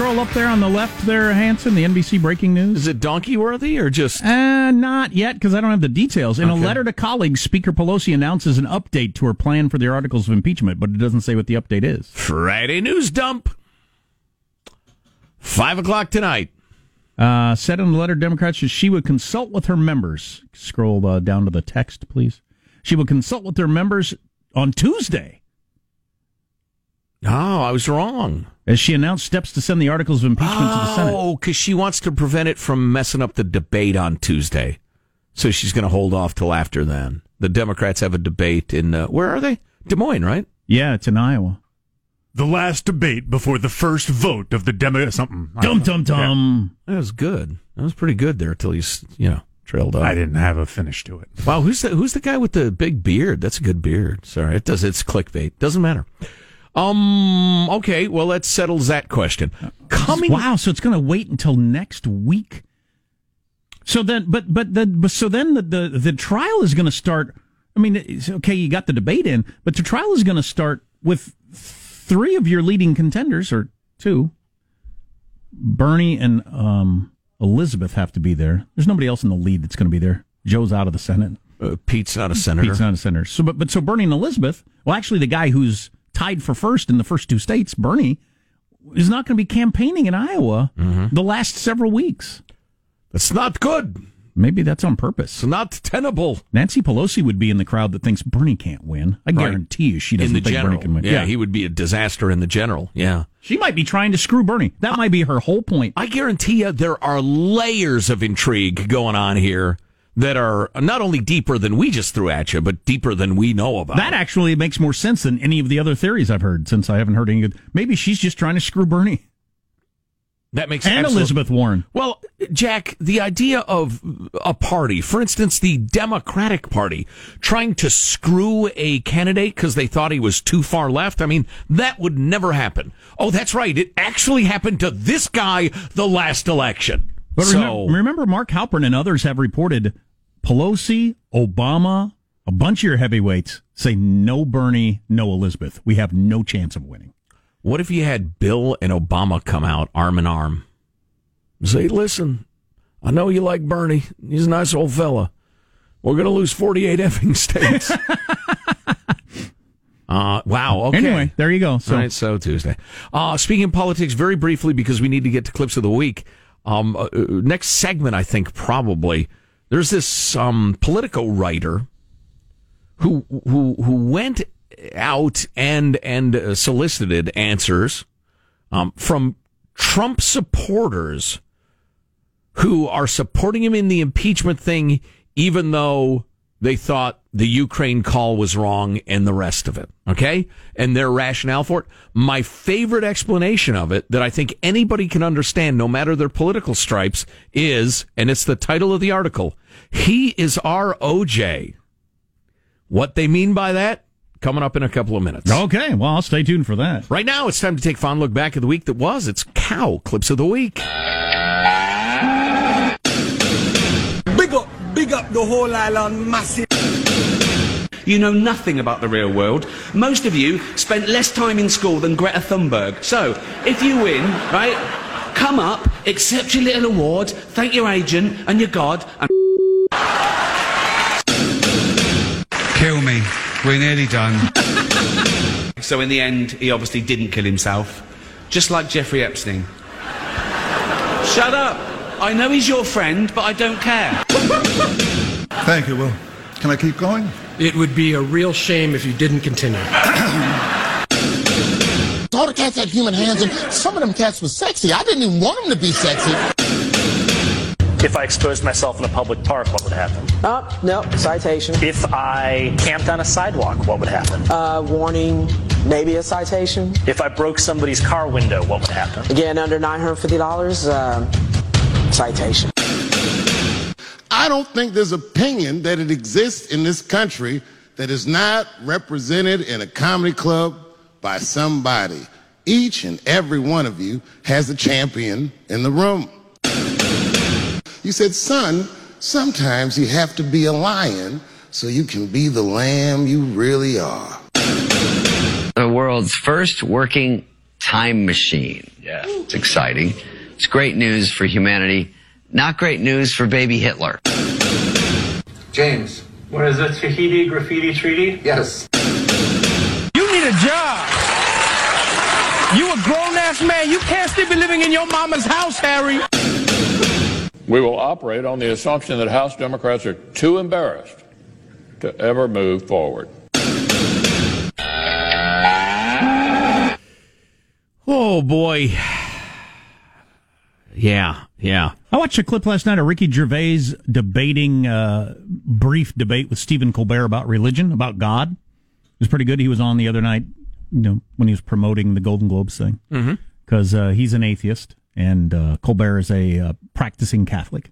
scroll up there on the left there, Hanson? The NBC breaking news. Is it donkey worthy or just? Uh, not yet because I don't have the details. In Okay. a letter to colleagues, Speaker Pelosi announces an update to her plan for the articles of impeachment, but it doesn't say what the update is. Friday news dump. Five o'clock tonight. Uh, said in the letter, Democrats she would consult with her members. Scroll uh, down to the text, please. She will consult with her members on Tuesday Oh, I was wrong. as she announced steps to send the articles of impeachment to the Senate. Oh, because she wants to prevent it from messing up the debate on Tuesday. So she's going to hold off till after then. The Democrats have a debate in, uh, where are they? Des Moines, right? Yeah, it's in Iowa. The last debate before the first vote of the demo something. I Dum dum know. dum. That was good. That was pretty good there until you, you know, trailed off. I didn't have a finish to it. Wow, who's the who's the guy with the big beard? That's a good beard. Sorry, it does. It's clickbait. Doesn't matter. Um. Okay. Well, that settles that question. Coming. Wow, so it's going to wait until next week. So then, but but the but so then the the, the trial is going to start. I mean, it's okay, you got the debate in, but the trial is going to start with three of your leading contenders, or two. Bernie and um, Elizabeth have to be there. There's nobody else in the lead that's going to be there. Joe's out of the Senate. Uh, Pete's not a senator. Pete's not a senator. So, but but so Bernie and Elizabeth. Well, actually, the guy who's tied for first in the first two states, Bernie, is not going to be campaigning in Iowa mm-hmm. the last several weeks. That's not good. Maybe that's on purpose. It's not tenable. Nancy Pelosi would be in the crowd that thinks Bernie can't win. I Right. guarantee you, she doesn't in the think general. Bernie can win. Yeah, he would be a disaster in the general. Yeah. she might be trying to screw Bernie. That might be her whole point. I guarantee you there are layers of intrigue going on here that are not only deeper than we just threw at you, but deeper than we know about. That actually makes more sense than any of the other theories I've heard since I haven't heard any good. Maybe she's just trying to screw Bernie that makes sense. and absolute- Elizabeth Warren. Well, Jack, the idea of a party, for instance, the Democratic Party, trying to screw a candidate because they thought he was too far left, I mean, that would never happen. Oh, that's right. It actually happened to this guy the last election. But so, remember, remember, Mark Halperin and others have reported Pelosi, Obama, a bunch of your heavyweights say no Bernie, no Elizabeth. We have no chance of winning. what if you had Bill and Obama come out arm in arm? Say, listen, I know you like Bernie. He's a nice old fella. We're going to lose 48 effing states. uh, wow. Okay. Anyway, there you go. So All right, so Tuesday. Uh, speaking of politics, very briefly, because we need to get to clips of the week. Um, uh, uh, next segment, I think probably there's this um, Politico writer who who who went out and and uh, solicited answers um, from Trump supporters who are supporting him in the impeachment thing, even though they thought the Ukraine call was wrong and the rest of it. Okay. And their rationale for it. My favorite explanation of it that I think anybody can understand, no matter their political stripes, is, and it's the title of the article, he is our OJ. What they mean by that? Coming up in a couple of minutes. okay, well, I'll stay tuned for that. Right now, it's time to take a fond look back at the week that was. It's cow clips of the week. Big up, big up the whole island, massive. You know nothing about the real world. Most of you spent less time in school than Greta Thunberg. So, if you win, right, come up, accept your little award, thank your agent and your God, and Kill me. We're nearly done. so in the end, he obviously didn't kill himself, just like Jeffrey Epstein. Shut up! I know he's your friend, but I don't care. Thank you. Well, can I keep going? It would be a real shame if you didn't continue. All the cats had human hands, and some of them cats was sexy. I didn't even want them to be sexy. If I exposed myself in a public park, what would happen? Oh, no, citation. If I camped on a sidewalk, what would happen? Uh, warning, maybe a citation. If I broke somebody's car window, what would happen? Again, under $950, uh, citation. I don't think there's opinion that it exists in this country that is not represented in a comedy club by somebody. Each and every one of you has a champion in the room. You said, son, sometimes you have to be a lion so you can be the lamb you really are. the world's first working time machine. Yeah. It's exciting. It's great news for humanity, not great news for baby Hitler. James. What is it, Tahiti Graffiti Treaty? Yes. You need a job. You a grown ass man. You can't still be living in your mama's house, Harry. We will operate on the assumption that House Democrats are too embarrassed to ever move forward. Oh boy. Yeah, yeah. I watched a clip last night of Ricky Gervais debating, uh, brief debate with Stephen Colbert about religion, about God. It was pretty good. He was on the other night, you know, when he was promoting the Golden Globes thing. Because uh, he's an atheist and uh, Colbert is a uh, practicing Catholic.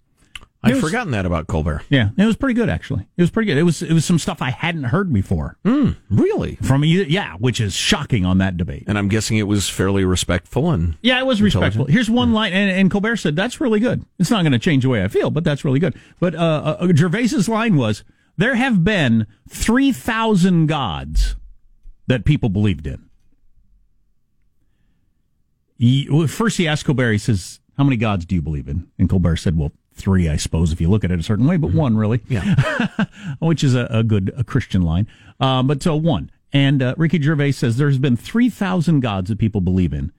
I'd was- forgotten that about Colbert. Yeah, it was pretty good actually. It was pretty good. It was it was some stuff I hadn't heard before. Mm, really? From you, yeah, which is shocking on that debate. And I'm guessing it was fairly respectful and Yeah, it was respectful. Here's one line, and, and Colbert said, "That's really good. It's not going to change the way I feel, but that's really good." But uh, uh, Gervais's line was, "There have been three thousand gods that people believed in." He, first, he asked Colbert. He says, "How many gods do you believe in?" And Colbert said, "Well, three, I suppose, if you look at it a certain way, but one really." Yeah. which is a, a good a Christian line. Uh, but so one. And uh, Ricky Gervais says there's been 3,000 gods that people believe in.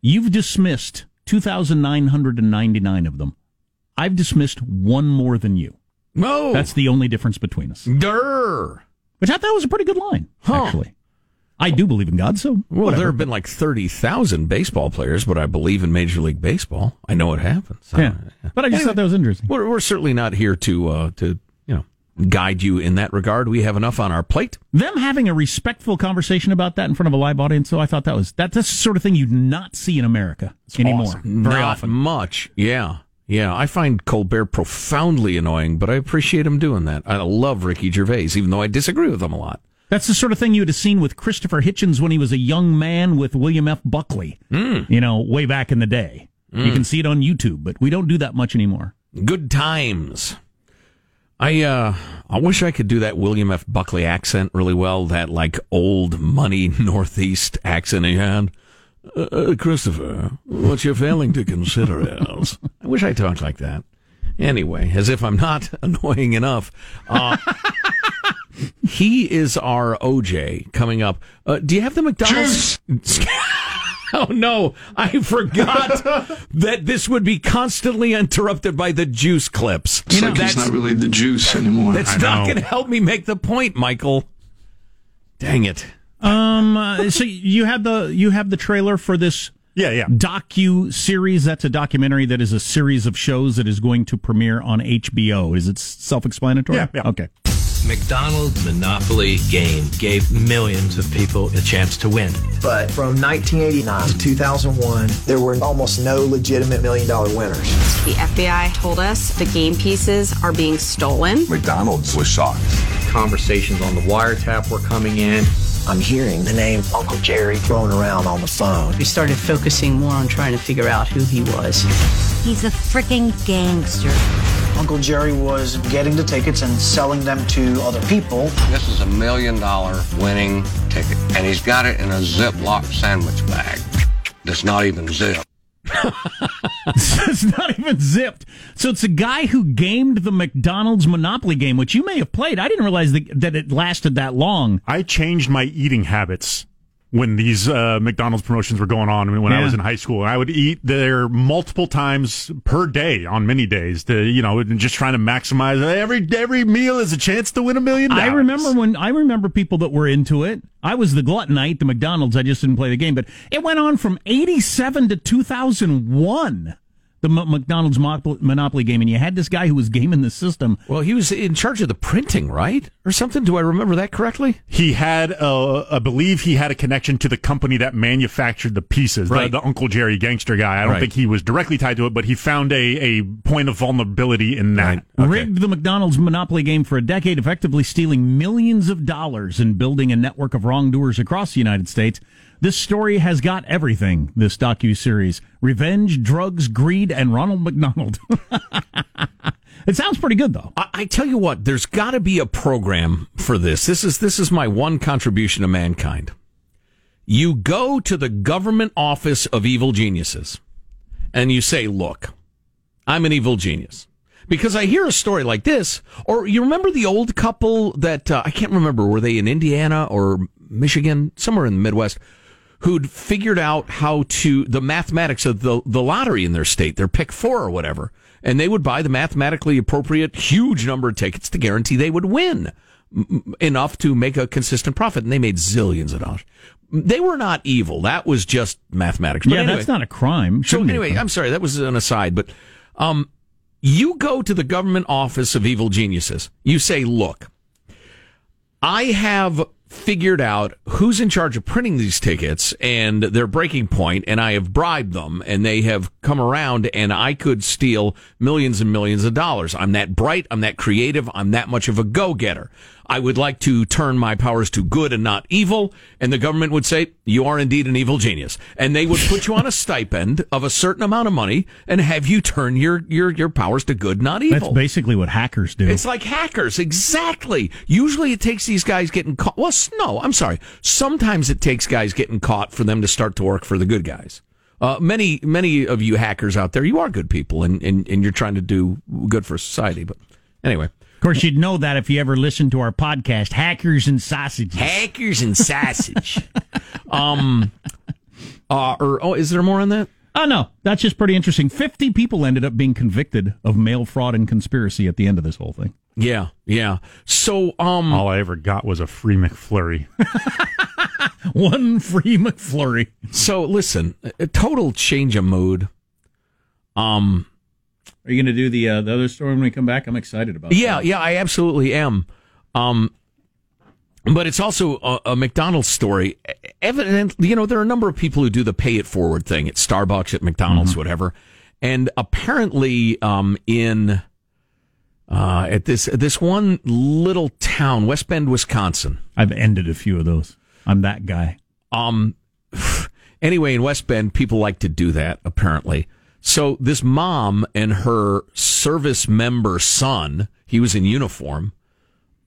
You've dismissed 2,999 of them. I've dismissed one more than you. No. That's the only difference between us. Durr. Which I thought was a pretty good line, Huh. actually. I do believe in God, so Well, whatever. there have been like 30,000 baseball players, but I believe in Major League Baseball. I know it happens. Yeah. But I just thought that was interesting. We're, we're certainly not here to, uh, to, you know, guide you in that regard. We have enough on our plate. them having a respectful conversation about that in front of a live audience, so I thought that was that, that's the sort of thing you'd not see in America anymore. Very Not often. much. Yeah. Yeah. I find Colbert profoundly annoying, but I appreciate him doing that. I love Ricky Gervais, even though I disagree with him a lot. That's the sort of thing you'd have seen with Christopher Hitchens when he was a young man with William F. Buckley, you know, way back in the day. You Mm. can see it on YouTube, but we don't do that much anymore. Good times. I uh I wish I could do that William F. Buckley accent really well, that like old money northeast accent he had. Uh, uh, Christopher, what you're failing to consider is I wish I talked like that. Anyway, as if I'm not annoying enough. He is our OJ coming up. Uh, do you have the McDonald's? Oh no, I forgot that this would be constantly interrupted by the juice clips. It's like it's not really the juice anymore. That's not going to help me make the point, Michael. Dang it. Um, uh, so you have the you have the trailer for this yeah yeah docu series. That's a documentary that is a series of shows that is going to premiere on HBO. Is it self explanatory? Yeah, yeah. Okay. McDonald's Monopoly game gave millions of people a chance to win. But from 1989 to 2001, there were almost no legitimate million dollar winners. The FBI told us the game pieces are being stolen. McDonald's was shocked. Conversations on the wiretap were coming in. I'm hearing the name Uncle Jerry thrown around on the phone. We started focusing more on trying to figure out who he was. He's a freaking gangster. Uncle Jerry was getting the tickets and selling them to other people. This is a million dollar winning ticket, and he's got it in a Ziploc sandwich bag that's not even zipped. it's not even zipped. So it's a guy who gamed the McDonald's Monopoly game, which you may have played. I didn't realize that, that it lasted that long. I changed my eating habits when these uh, McDonald's promotions were going on when I was in high school. I would eat there multiple times per day on many days to, you know, just trying to maximize every every meal is a chance to win a million dollars. I remember when I remember people that were into it. I was the glutton. I ate the McDonald's. I just didn't play the game. But it went on from '87 to 2001. The M- McDonald's Monopoly, Monopoly game, and you had this guy who was gaming the system. Well, he was in charge of the printing, right? Or something? Do I remember that correctly? He had, uh, I believe he had a connection to the company that manufactured the pieces, the- Right. the, Uncle Jerry gangster guy. I don't Right. think he was directly tied to it, but he found a, a point of vulnerability in that. Rigged the McDonald's Monopoly game for a decade, effectively stealing millions of dollars and building a network of wrongdoers across the United States. This story has got everything. This docu series: revenge, drugs, greed, and Ronald McDonald. it sounds pretty good, though. I, I tell you what, there's got to be a program for this. This is this is my one contribution to mankind. You go to the government office of evil geniuses and you say, look, I'm an evil genius. Because I hear a story like this, or you remember the old couple that, uh, I can't remember, were they in Indiana or Michigan, somewhere in the Midwest, who'd figured out how to, the mathematics of the, the lottery in their state, their pick four or whatever. And they would buy the mathematically appropriate huge number of tickets to guarantee they would win enough to make a consistent profit. And they made zillions of dollars. They were not evil. That was just mathematics. But yeah, anyway, that's not a crime. so Shouldn't anyway. I'm sorry, that was an aside, but um, you go to the government office of evil geniuses. You say, look, I have figured out who's in charge of printing these tickets and their breaking point, and I have bribed them, and they have come around, and I could steal millions and millions of dollars. I'm that bright, I'm that creative, I'm that much of a go getter. I would like to turn my powers to good and not evil. And the government would say, you are indeed an evil genius. And they would put you on a stipend of a certain amount of money and have you turn your, your, your powers to good, not evil. That's basically what hackers do. It's like hackers, exactly. Usually it takes these guys getting caught. Well, no, I'm sorry. Sometimes it takes guys getting caught for them to start to work for the good guys. Uh, many, many of you hackers out there, you are good people and, and, and you're trying to do good for society. But anyway. Of course, you'd know that if you ever listened to our podcast, Hackers and Sausages. Hackers and Sausage. um, uh, or, oh, is there more on that? Oh, no. That's just pretty interesting. 50 people ended up being convicted of mail fraud and conspiracy at the end of this whole thing. Yeah, yeah. So, um, all I ever got was a free McFlurry. One free McFlurry. So, listen, a total change of mood. Um, Are you going to do the uh, the other story when we come back? I'm excited about it. Yeah, that. yeah, I absolutely am. Um, but it's also a, a McDonald's story. Evidently, you know, there are a number of people who do the pay it forward thing at Starbucks, at McDonald's, whatever. And apparently, um, in uh, at this this one little town, West Bend, Wisconsin. I've ended a few of those. I'm that guy. Um, anyway, in West Bend, people like to do that, apparently. So this mom and her service member son, he was in uniform,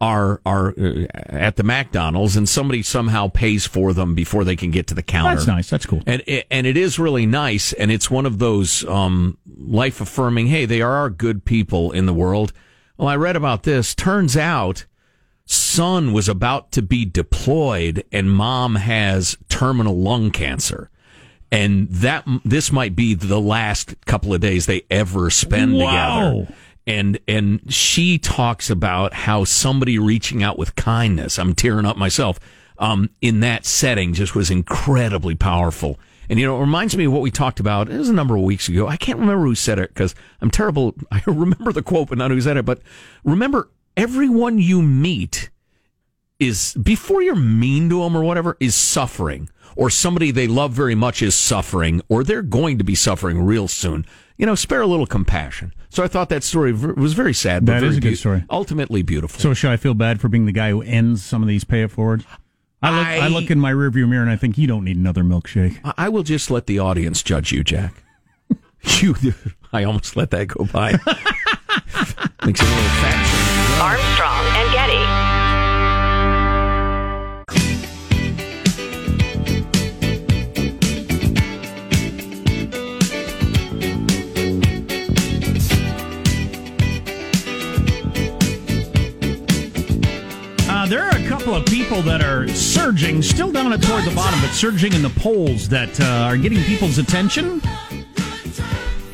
are are uh, at the McDonald's, and somebody somehow pays for them before they can get to the counter. That's nice. That's cool. And and it is really nice, and it's one of those um, life affirming. Hey, they are good people in the world. Well, I read about this. Turns out, son was about to be deployed, and mom has terminal lung cancer, and that this might be the last couple of days they ever spend Wow. together. And and she talks about how somebody reaching out with kindness. I'm tearing up myself. Um, in that setting, just was incredibly powerful. And you know, it reminds me of what we talked about. It was a number of weeks ago. I can't remember who said it because I'm terrible. I remember the quote, but not who said it. But remember, everyone you meet is before you're mean to them or whatever is suffering or somebody they love very much is suffering or they're going to be suffering real soon you know spare a little compassion so i thought that story was very sad but That very is a good beau- story. ultimately beautiful So should I feel bad for being the guy who ends some of these pay it forwards? I look, I, I- look in my rearview mirror and I think you don't need another milkshake. I- i will just let the audience judge you jack you i almost let that go by makes it a little fat Armstrong and Getty. People that are surging, still down toward the bottom, but surging in the polls that uh, are getting people's attention.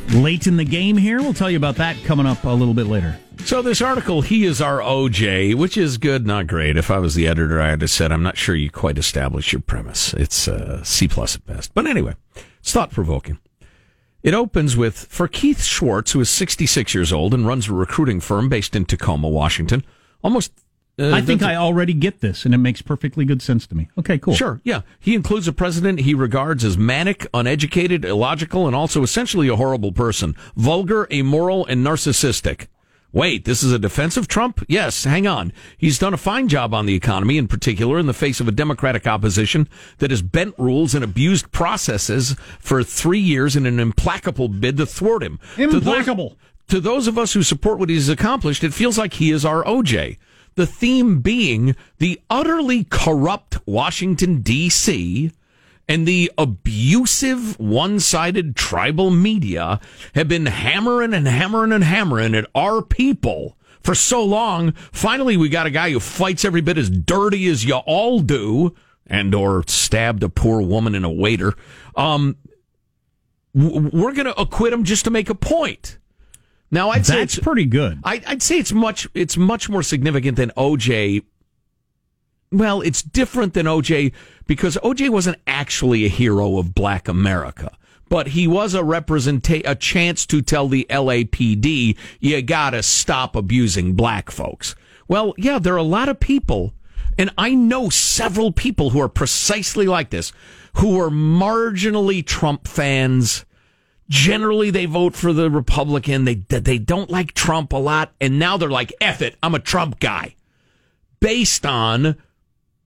Late in the game here, we'll tell you about that coming up a little bit later. So this article, he is our OJ, which is good, not great. If I was the editor, I had to said, I'm not sure you quite established your premise. It's uh, C plus at best. But anyway, it's thought provoking. It opens with for Keith Schwartz, who is 66 years old and runs a recruiting firm based in Tacoma, Washington. Almost. Uh, I think I already get this, and it makes perfectly good sense to me. Okay, cool. Sure, yeah. He includes a president he regards as manic, uneducated, illogical, and also essentially a horrible person. Vulgar, amoral, and narcissistic. Wait, this is a defense of Trump? Yes, hang on. He's done a fine job on the economy, in particular, in the face of a Democratic opposition that has bent rules and abused processes for three years in an implacable bid to thwart him. To those- Implacable. to those of us who support what he's accomplished, it feels like he is our OJ. The theme being the utterly corrupt Washington, D.C., And the abusive, one sided tribal media have been hammering and hammering and hammering at our people for so long. Finally, we got a guy who fights every bit as dirty as you all do and or stabbed a poor woman and a waiter. Um, we're going to acquit him just to make a point. Now, I'd say That's pretty good. I, I'd say it's much it's much more significant than OJ. Well, it's different than OJ because OJ wasn't actually a hero of Black America, but he was a represent a chance to tell the LAPD you got to stop abusing black folks. Well, yeah, there are a lot of people, and I know several people who are precisely like this, who are marginally Trump fans generally they vote for the Republican. They they don't like Trump a lot, and now they're like, "F it, I'm a Trump guy," based on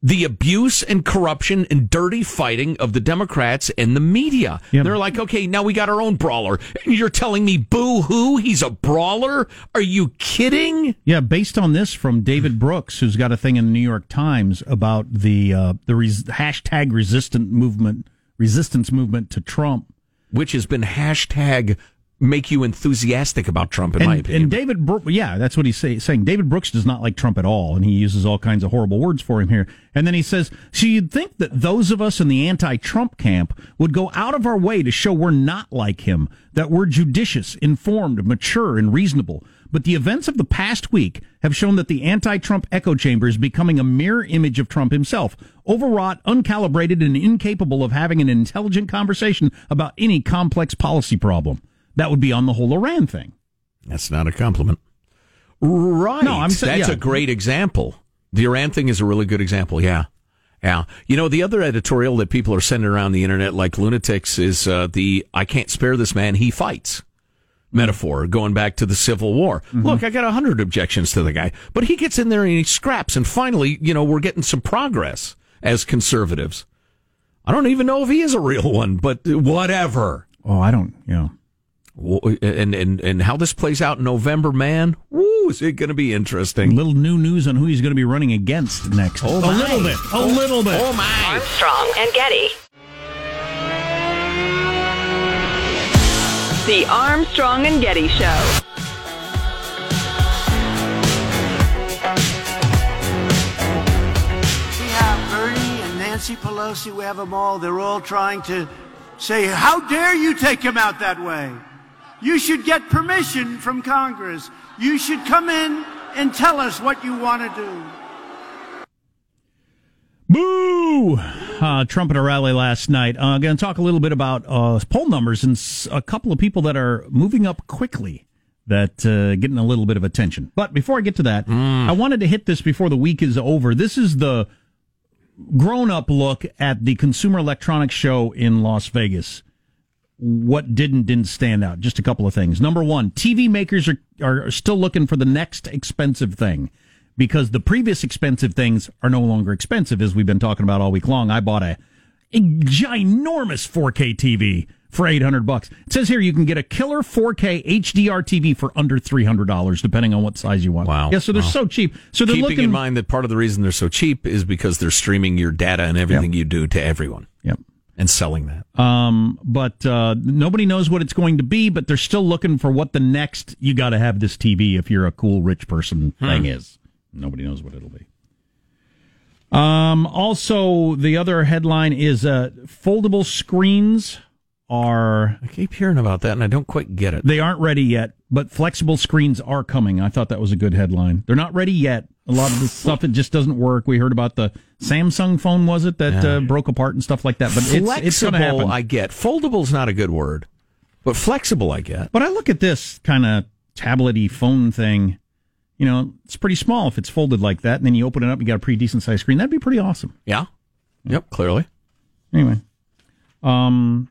the abuse and corruption and dirty fighting of the Democrats and the media. They're like, "Okay, now we got our own brawler," and you're telling me, "Boo hoo, he's a brawler"? Are you kidding? Yeah, based on this from David Brooks, who's got a thing in the New York Times about the uh, the res- hashtag resistant movement, resistance movement to Trump. Which has been hashtag make you enthusiastic about Trump, in and, my opinion. And David, Bro- yeah, that's what he's say- saying. David Brooks does not like Trump at all, and he uses all kinds of horrible words for him here. And then he says, "So you'd think that those of us in the anti-Trump camp would go out of our way to show we're not like him, that we're judicious, informed, mature, and reasonable." But the events of the past week have shown that the anti-Trump echo chamber is becoming a mirror image of Trump himself, overwrought, uncalibrated, and incapable of having an intelligent conversation about any complex policy problem. That would be on the whole Iran thing. That's not a compliment. Right. No, I'm saying- That's yeah. a great example. The Iran thing is a really good example. Yeah. Yeah. You know, the other editorial that people are sending around the internet like lunatics is uh, the I can't spare this man, he fights metaphor going back to the Civil War. Mm-hmm. Look, I got a hundred objections to the guy, but he gets in there and he scraps. And finally, you know, we're getting some progress as conservatives. I don't even know if he is a real one, but whatever. Oh, I don't, you know. And, and, and how this plays out in November, man, woo, is it going to be interesting? Little new news on who he's going to be running against next. Oh, a my. little bit. A little bit. Oh, my. Armstrong and Getty. The Armstrong and Getty Show. We have Bernie and Nancy Pelosi. We have them all. They're all trying to say, How dare you take him out that way? You should get permission from Congress. You should come in and tell us what you want to do. Boo! Uh, Trump at a rally last night. I'm uh, going to talk a little bit about uh, poll numbers and s- a couple of people that are moving up quickly that uh, getting a little bit of attention. But before I get to that, I wanted to hit this before the week is over. This is the grown up look at the Consumer Electronics Show in Las Vegas. What didn't didn't stand out? Just a couple of things. Number one, TV makers are are still looking for the next expensive thing because the previous expensive things are no longer expensive, as we've been talking about all week long. I bought a, a ginormous 4K TV for 800 bucks. It says here you can get a killer 4K HDR TV for under $300, depending on what size you want. Wow. Yeah, so they're Wow. so cheap. So they're Keeping looking in mind that part of the reason they're so cheap is because they're streaming your data and everything you do to everyone. Yep. And selling that. Um, but uh, nobody knows what it's going to be. But they're still looking for what the next you got to have this TV if you're a cool rich person Hmm. thing is. Nobody knows what it'll be. Um, also, the other headline is uh, foldable screens are. I keep hearing about that and I don't quite get it. They aren't ready yet, but flexible screens are coming. I thought that was a good headline. They're not ready yet. A lot of the stuff it just doesn't work. We heard about the Samsung phone, was it that Yeah. uh, broke apart and stuff like that? But it's it's going Flexible, to happen. I get. Foldable's not a good word, but flexible, I get. But I look at this kind of tablety phone thing. You know, it's pretty small if it's folded like that, and then you open it up, you got a pretty decent sized screen. That'd be pretty awesome. Yeah. Yep, clearly. Anyway, um,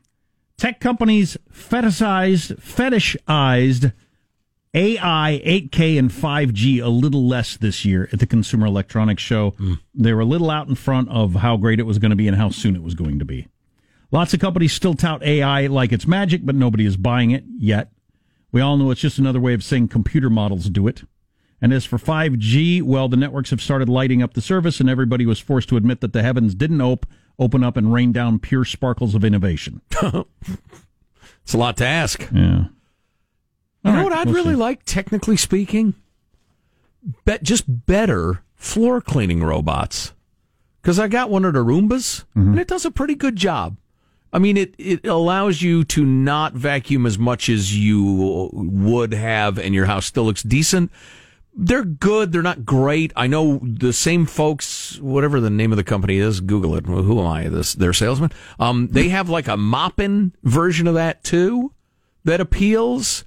tech companies fetishized fetishized AI, 8K, and 5G a little less this year at the Consumer Electronics Show. They were a little out in front of how great it was going to be and how soon it was going to be. Lots of companies still tout AI like it's magic, but nobody is buying it yet. We all know it's just another way of saying computer models do it. And as for 5G, well, the networks have started lighting up the service, and everybody was forced to admit that the heavens didn't op- open up and rain down pure sparkles of innovation. It's a lot to ask. Yeah. You All know right, what I'd we'll really see. like, technically speaking? Bet just better floor cleaning robots. Because I got one of the Roombas, Mm-hmm. and it does a pretty good job. I mean, it, it allows you to not vacuum as much as you would have, and your house still looks decent. They're good. They're not great. I know the same folks, whatever the name of the company is, Google it. Who am I? This their salesman. Um, they have like a mopping version of that too, that appeals.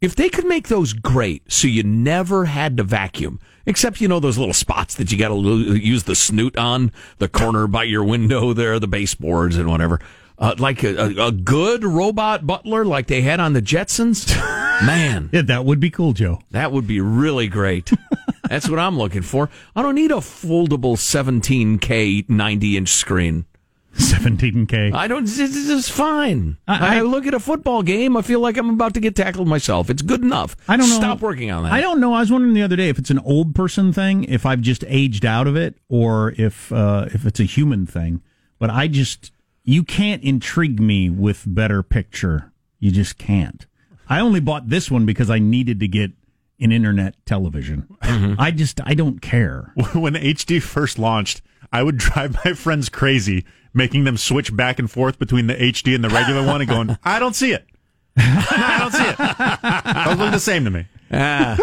If they could make those great, so you never had to vacuum, except you know those little spots that you got to use the snoot on the corner by your window there, the baseboards and whatever. Uh, like a, a, a good robot butler, like they had on the Jetsons. Man, Yeah, that would be cool, Joe. that would be really great. That's what I'm looking for. I don't need a foldable 17K 90 inch screen. 17K. I don't. This is fine. I, I- I look at a football game. I feel like I'm about to get tackled myself. It's good enough. I don't know. Stop working on that. I don't know. I was wondering the other day if it's an old person thing, if I've just aged out of it, or if uh, if it's a human thing. But I just you can't intrigue me with better picture. You just can't. I only bought this one because I needed to get an internet television. Mm-hmm. I just I don't care. when HD first launched, I would drive my friends crazy, making them switch back and forth between the HD and the regular one and going, I don't see it. I don't see it. Those look the same to me. Ah,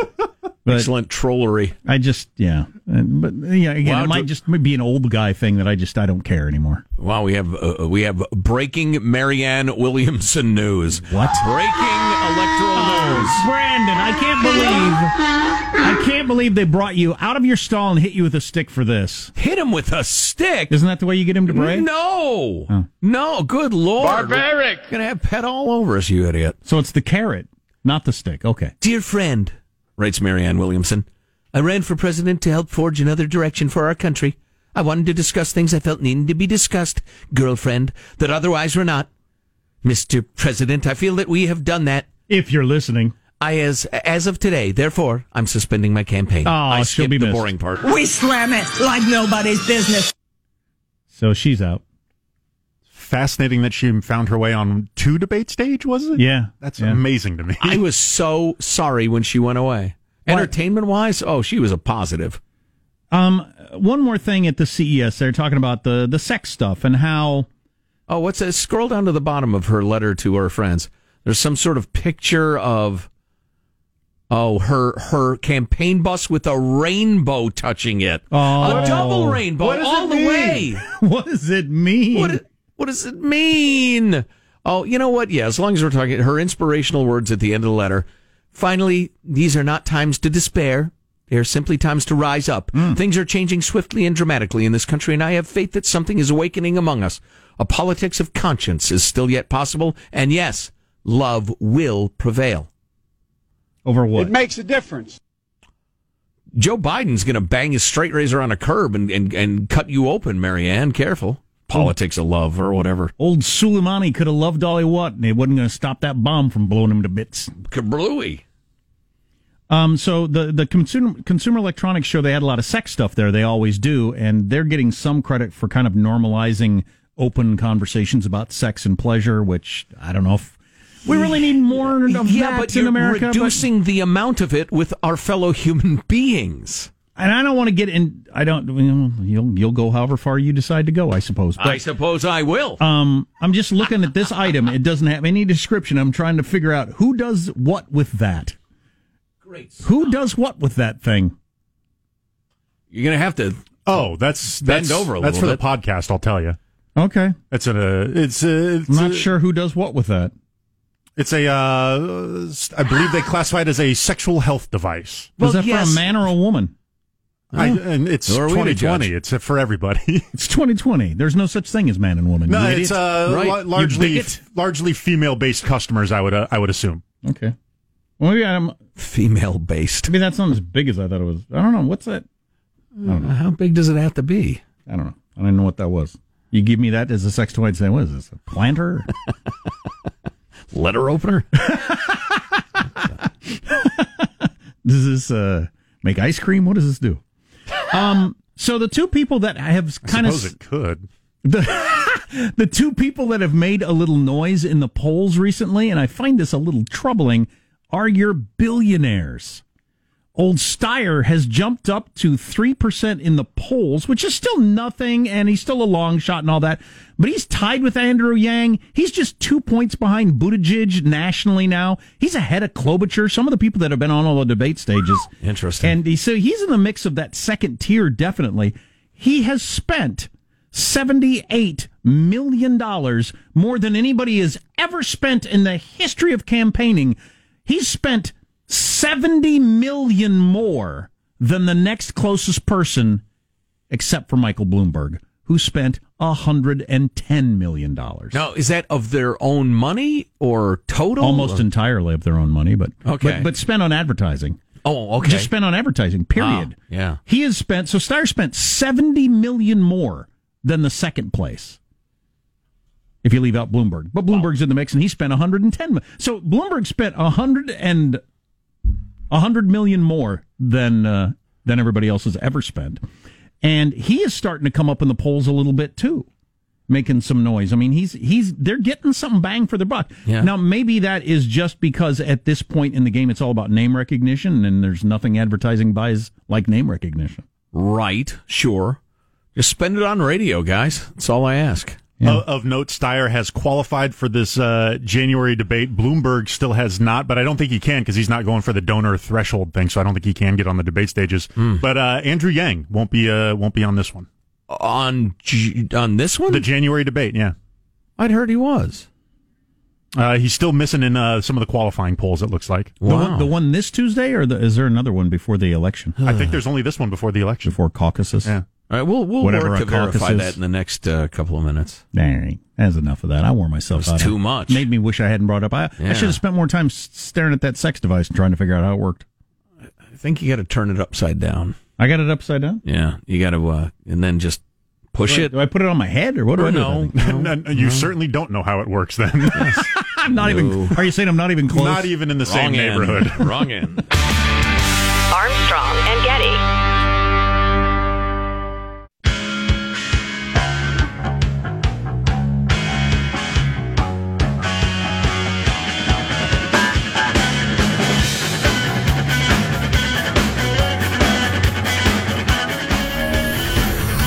But- excellent trollery. I just yeah. Uh, But yeah, again, Wow, it might do- just be an old guy thing that I just I don't care anymore. Wow, we have uh, we have breaking Marianne Williamson news. What? Breaking electoral news. Brandon, I can't believe I can't believe they brought you out of your stall and hit you with a stick for this. Hit him with a stick. Isn't that the way you get him to break? No, no. Good lord, Barbaric. We're gonna have pet all over us, you idiot. So it's the carrot, not the stick. Okay. Dear friend, writes Marianne Williamson, I ran for president to help forge another direction for our country. I wanted to discuss things I felt needed to be discussed, girlfriend, that otherwise were not. Mr. President, I feel that we have done that. If you're listening. I as as of today, therefore, I'm suspending my campaign. Oh, I she'll skipped be the missed. boring part. We slam it like nobody's business. So she's out. Fascinating that she found her way on two debate stage, was it? Yeah. That's Yeah. amazing to me. I was so sorry when she went away. Entertainment wise, oh, she was a positive. Um one more thing at the CES they're talking about the the sex stuff and how Oh, what's that? Scroll down to the bottom of her letter to her friends. There's some sort of picture of oh her her campaign bus with a rainbow touching it. Oh. a double rainbow What all the mean? way. what does it mean? What it- what does it mean? Oh, you know what? Yeah, as long as we're talking her inspirational words at the end of the letter. Finally, these are not times to despair. They are simply times to rise up. Hmm. Things are changing swiftly and dramatically in this country, and I have faith that something is awakening among us. A politics of conscience is still yet possible, and yes, love will prevail. Over what? It makes a difference. Joe Biden's going to bang his straight razor on a curb and, and, and cut you open, Marianne. Careful. Politics of love or whatever. Old Suleimani could have loved Dolly Watt and he wasn't going to stop that bomb from blowing him to bits. Kablooey. Um, so the the consumer consumer electronics show they had a lot of sex stuff there. They always do, and they're getting some credit for kind of normalizing open conversations about sex and pleasure. Which I don't know if we really need more of yeah, that but in America. but- reducing the amount of it with our fellow human beings. And I don't want to get in. I don't. You know, you'll you'll go however far you decide to go. I suppose. But, I suppose I will. Um, I'm just looking at this item. It doesn't have any description. I'm trying to figure out who does what with that. Great. Who does what with that thing? You're going to have to. Oh, that's Bend that's, over a That's for little the podcast. I'll tell you. Okay, It's a. It's a. It's I'm not a, sure who does what with that. It's a. Uh, I believe they classify it as a sexual health device. Was Well, that yes. for a man or a woman? I, and it's Who are we to 2020. judge? It's for everybody. It's 2020. There's no such thing as man and woman. no, you it's idiot. uh, Right. la- You largely bigot. largely female based customers. I would uh, I would assume. okay. Well, maybe I'm. Female based. Maybe that's not as big as I thought it was. I don't know. What's that? How big does it have to be? I don't know. I don't know what that was. You give me that as a sex toy and say, what is this? A planter? Letter opener? Does this uh, make ice cream? What does this do? Um, so the two people that have kind of it could. The, the two people that have made a little noise in the polls recently, and I find this a little troubling, are your billionaires. Old Steyer has jumped up to 3% in the polls, which is still nothing, and he's still a long shot and all that. But he's tied with Andrew Yang. He's just two points behind Buttigieg nationally now. He's ahead of Klobuchar, some of the people that have been on all the debate stages. Interesting. And he, so he's in the mix of that second tier, definitely. He has spent $78 million more than anybody has ever spent in the history of campaigning. He's spent 70 million more than the next closest person, except for Michael Bloomberg, who spent $110 million. Now, is that of their own money or total? Almost or? entirely of their own money, but, Okay. but, but spent on advertising. Oh, okay. Just spent on advertising, ah, period. Wow, yeah. He has spent, so Steyer spent 70 million more than the second place. If you leave out Bloomberg. But Bloomberg's in the mix and he spent 110. mi- So Bloomberg spent 100 and 100 million more than uh, than everybody else has ever spent. And he is starting to come up in the polls a little bit too. Making some noise. I mean, he's he's they're getting something bang for their buck. Yeah. Now, maybe that is just because at this point in the game, it's all about name recognition, and there's nothing advertising buys like name recognition. Right, sure. Just spend it on radio, guys. That's all I ask. Of, of note, Steyer has qualified for this uh, January debate. Bloomberg still has not, but I don't think he can because he's not going for the donor threshold thing. So I don't think he can get on the debate stages. But uh, Andrew Yang won't be uh, won't be on this one. On G- on this one, the January debate. Yeah, I'd heard he was. Uh, he's still missing in uh, some of the qualifying polls. It looks like The, one, the one this Tuesday, or the, is there another one before the election? I think there's only this one before the election. Before caucuses? Yeah. All right, we'll we'll Whatever work to verify caucus that in the next uh, couple of minutes. All right, that's enough of that. I wore myself out. too It much. Made me wish I hadn't brought it up. I, Yeah. I should have spent more time staring at that sex device and trying to figure out how it worked. I think you got to turn it upside down. I got it upside down. Yeah, you got to, uh, and then just push Do I- it. Do I put it on my head or what do Or I do? no, with that thing? No, no, you certainly don't know how it works. Then I'm not even. Are you saying I'm not even close? not even in the same end. neighborhood. Wrong end. Armstrong and Getty.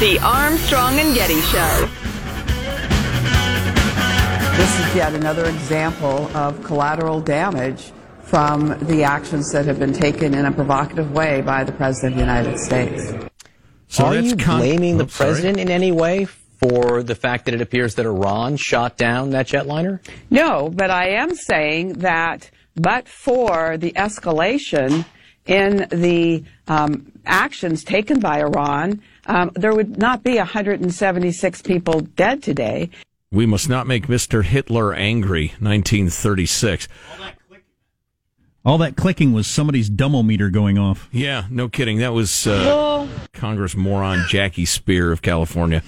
The Armstrong and Getty Show. This is yet another example of collateral damage from the actions that have been taken in a provocative way by the President of the United States. So Are you con- blaming the Oh, president in any way for the fact that it appears that Iran shot down that jetliner? No, but I am saying that, but for the escalation in the um, actions taken by Iran, um, there would not be 176 people dead today. We must not make Mr. Hitler angry. 1936. All that clicking was somebody's dumbometer going off. Yeah, no kidding. That was uh, Congress moron Jackie Speier of California,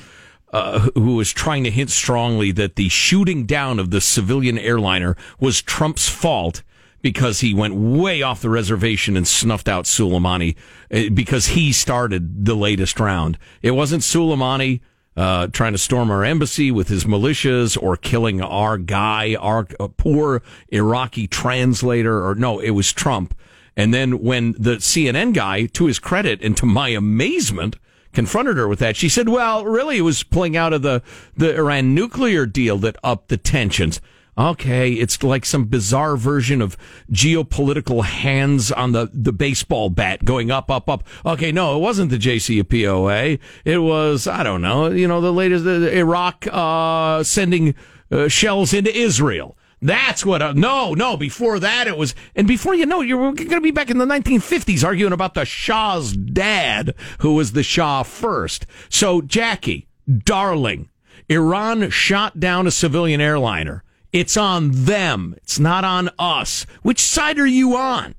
uh, who was trying to hint strongly that the shooting down of the civilian airliner was Trump's fault because he went way off the reservation and snuffed out Soleimani uh, because he started the latest round. It wasn't Soleimani. Uh, trying to storm our embassy with his militias or killing our guy, our uh, poor Iraqi translator, or no, it was Trump. And then when the CNN guy, to his credit and to my amazement, confronted her with that, she said, well, really, it was pulling out of the, the Iran nuclear deal that upped the tensions. Okay, it's like some bizarre version of geopolitical hands on the, the baseball bat going up, up, up. Okay, no, it wasn't the JCPOA. It was, I don't know, you know, the latest, the, Iraq, uh, sending uh, shells into Israel. That's what. Uh, no, no. Before that, it was, and before you know, it, you're going to be back in the 1950s arguing about the Shah's dad, who was the Shah first. So, Jackie, darling, Iran shot down a civilian airliner. It's on them. It's not on us. Which side are you on?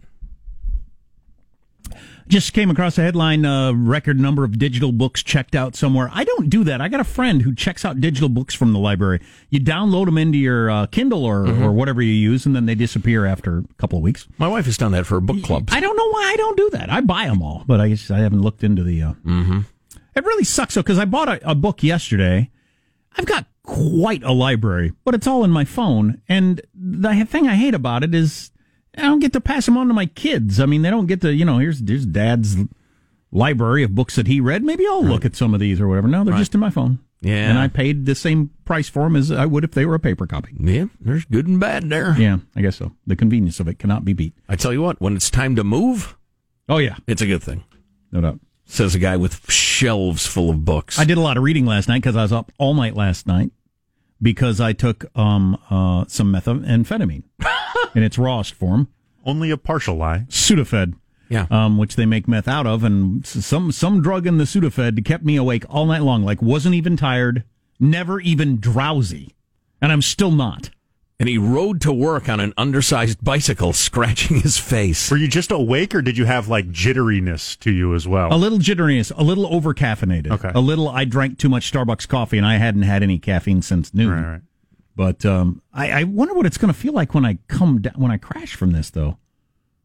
Just came across a headline: uh, record number of digital books checked out somewhere. I don't do that. I got a friend who checks out digital books from the library. You download them into your uh, Kindle or, Mm-hmm. or whatever you use, and then they disappear after a couple of weeks. My wife has done that for book clubs. I don't know why I don't do that. I buy them all, but I guess I haven't looked into the. Uh, Mm-hmm. It really sucks though because I bought a, a book yesterday. I've got quite a library, but it's all in my phone. And the thing I hate about it is I don't get to pass them on to my kids. I mean, they don't get to, you know, here's here's dad's library of books that he read. Maybe I'll look at some of these or whatever. No, they're Right. just in my phone. Yeah. And I paid the same price for them as I would if they were a paper copy. Yeah, there's good and bad there. Yeah, I guess so. The convenience of it cannot be beat. I tell you what, when it's time to move, Oh, yeah. it's a good thing. No doubt. Says a guy with shelves full of books. I did a lot of reading last night because I was up all night last night because I took um uh some methamphetamine in its rawest form, Only a partial lie. Sudafed. Yeah. Um, which they make meth out of, and some some drug in the Sudafed kept me awake all night long. Like wasn't even tired, never even drowsy, and I'm still not. And he rode to work on an undersized bicycle, scratching his face. Were you just awake, or did you have like jitteriness to you as well? A little jitteriness, a little over caffeinated. Okay. A little. I drank too much Starbucks coffee, and I hadn't had any caffeine since noon. Right, right. But um, I, I wonder what it's going to feel like when I come down, when I crash from this, though.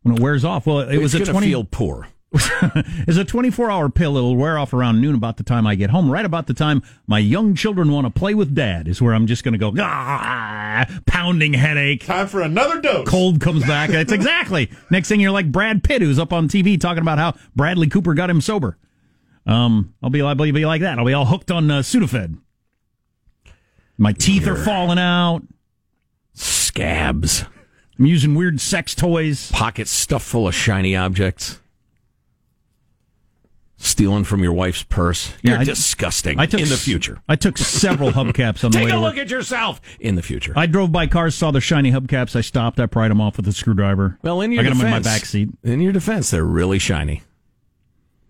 When it wears off. Well, it was a gonna twenty. feel poor. it's a twenty-four hour pill. It'll wear off around noon. About the time I get home, right about the time my young children want to play with dad, is where I'm just going to go ah, pounding headache. Time for another dose. Cold comes back. It's exactly next thing you're like Brad Pitt, who's up on TV talking about how Bradley Cooper got him sober. Um, I'll be, I'll be, be like that. I'll be all hooked on uh, Sudafed. My teeth are falling out. Scabs. I'm using weird sex toys. Pockets stuffed full of shiny objects. Stealing from your wife's purse. You're I- disgusting. I took in the future. I took several hubcaps on the Take way a to look at yourself in the future. I drove by cars, saw the shiny hubcaps. I stopped. I pried them off with a screwdriver. well, in your I got defense, them in my back seat. In your defense, they're really shiny.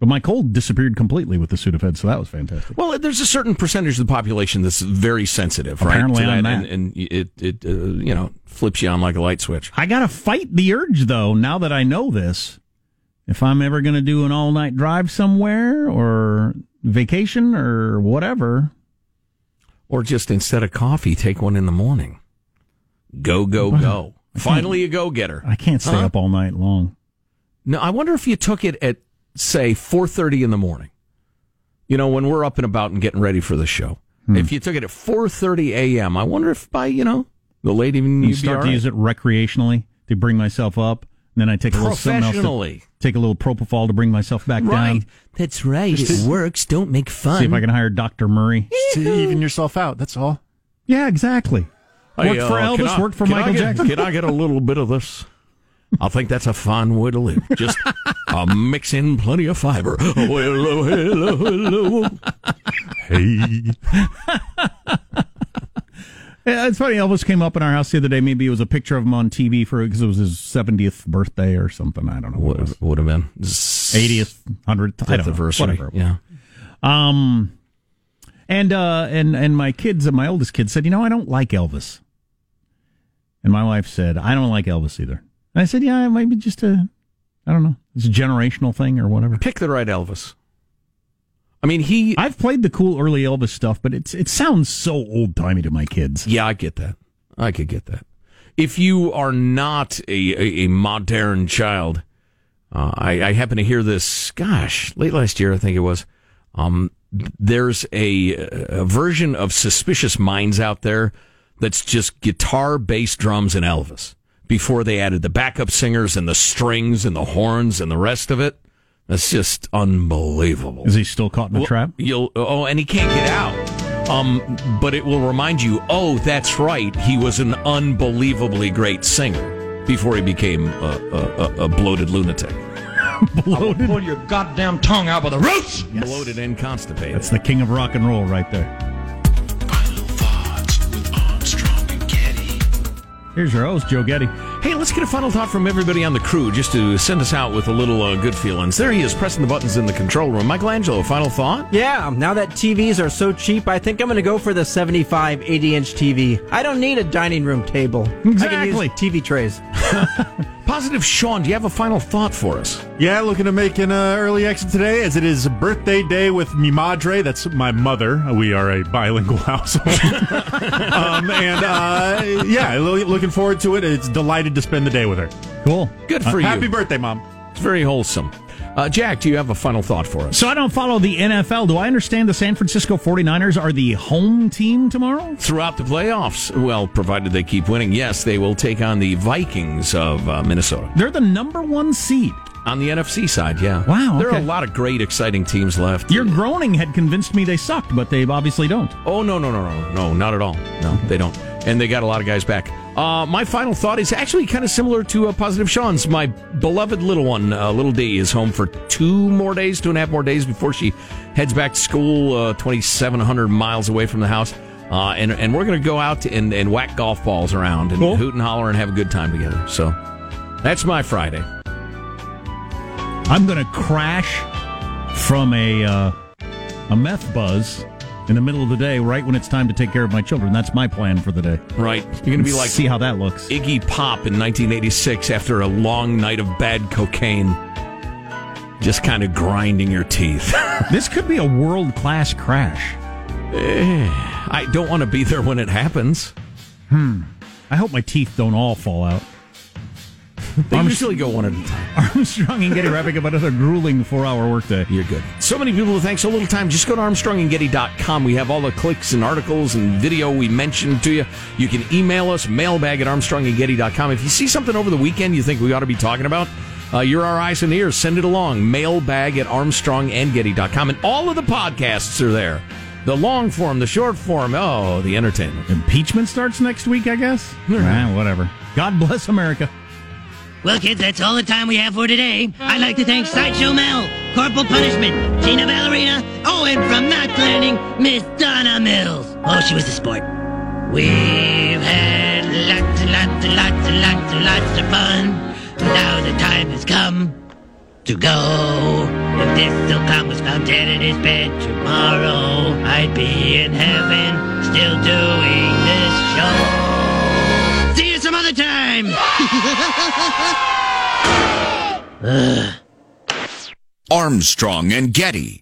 But my cold disappeared completely with the Sudafed, so that was fantastic. Well, there's a certain percentage of the population that's very sensitive, Apparently right? And, and it it uh, you know flips you on like a light switch. I got to fight the urge, though, now that I know this. If I'm ever going to do an all night drive somewhere or vacation or whatever, Or just instead of coffee, take one in the morning. Go go go! Finally, a go getter. I can't stay Huh? up all night long. No, I wonder if you took it at say four thirty in the morning. You know, when we're up and about and getting ready for the show. Hmm. If you took it at four thirty a.m., I wonder if by you know the late evening You start all to right. use it recreationally to bring myself up. And then I take a little something else to- take a little propofol to bring myself back Right. down. That's right. It works. Don't make fun. See if I can hire Dr. Murray. to even yourself out. That's all. Yeah, exactly. Hey, Worked for uh, can Elvis, I- worked for Michael get- Jackson. Can I get a little bit of this? I think that's a fine way to live. Just uh, mix in plenty of fiber. Oh, hello, hello, hello. Hey. Yeah, it's funny. Elvis came up in our house the other day. Maybe it was a picture of him on TV for because it was his 70th birthday or something. I don't know. What it. Would have been 80th, 100th, I don't know. anniversary. Whatever. Yeah. Um, and uh, and and my kids, my oldest kid said, you know, I don't like Elvis. And my wife said, I don't like Elvis either. And I said, yeah, it might be just a, I don't know, it's a generational thing or whatever. Pick the right Elvis. I mean, he. I've played the cool early Elvis stuff, but it's it sounds so old timey to my kids. Yeah, I get that. I could get that. If you are not a, a, a modern child, uh, I, I happen to hear this, gosh, late last year, I think it was. Um, there's a, a version of Suspicious Minds out there that's just guitar, bass, drums, and Elvis before they added the backup singers and the strings and the horns and the rest of it. That's just unbelievable. Is he still caught in a Well, trap? You'll oh, and he can't get out. Um, but it will remind you. Oh, that's right. He was an unbelievably great singer before he became a, a, a, a bloated lunatic. Bloated. Pull your goddamn tongue out by the roots. Bloated and constipated. That's the king of rock and roll right there. Here's your host, Joe Getty. Hey, let's get a final thought from everybody on the crew just to send us out with a little uh, good feelings. There he is, pressing the buttons in the control room. Michelangelo, final thought? Yeah, now that TVs are so cheap, I think I'm going to go for the 75 80 inch TV. I don't need a dining room table. I Exactly. can use TV trays. Positive Sean, do you have a final thought for us? Yeah, looking to make an uh, early exit today as it is birthday day with mi madre. That's my mother. We are a bilingual household. um, and uh, yeah, lo- looking forward to it. It's delighted to spend the day with her. Cool. Good for Uh, you. Happy birthday, Mom. It's very wholesome. Uh, Jack, do you have a final thought for us? So I don't follow the NFL. Do I understand the San Francisco 49ers are the home team tomorrow? Throughout the playoffs, well, provided they keep winning, yes, they will take on the Vikings of uh, Minnesota. They're the number one seed. On the NFC side, yeah. Wow, There are a lot of great, exciting teams left. Your groaning had convinced me they sucked, but they obviously don't. Oh, no, no, no, no, no, not at all. No, they don't. And they got a lot of guys back. Uh, my final thought is actually kind of similar to uh, Positive Sean's. My beloved little one, uh, little D, is home for two more days, two and a half more days before she heads back to school, uh, 2,700 miles away from the house. Uh, and, and we're going to go out and, and whack golf balls around and hoot and holler and have a good time together. So that's my Friday. I'm going to crash from a uh, a meth buzz in the middle of the day, right when it's time to take care of my children. That's my plan for the day. Right. You're going to be like see how that looks. Iggy Pop in 1986 after a long night of bad cocaine. Just kind of grinding your teeth. this could be a world class crash. Eh, I don't want to be there when it happens. Hmm. I hope my teeth don't all fall out. They Armstrong- usually go one at a time. Armstrong and Getty wrapping up another grueling four hour workday. You're good. So many people who thanks so little time. Just go to armstrongandgetty.com. We have all the clicks and articles and video we mentioned to you. You can email us, mailbag at armstrongandgetty.com. If you see something over the weekend you think we ought to be talking about, uh, you're our eyes and ears. Send it along. Mailbag at armstrongandgetty.com. And all of the podcasts are there. The long form, the short form, oh, the entertainment. Impeachment starts next week, I guess? Whatever. God bless America. Well, kids, that's all the time we have for today. I'd like to thank Sideshow Mel, Corporal Punishment, Gina Ballerina, oh, and from Knots Landing, Miss Donna Mills. Oh, she was a sport. We've had lots and lots and lots and lots and lots of fun. Now the time has come to go. If this silk clown was found dead in his bed tomorrow, I'd be in heaven still doing this show. See you some other time. Ugh. Armstrong and Getty.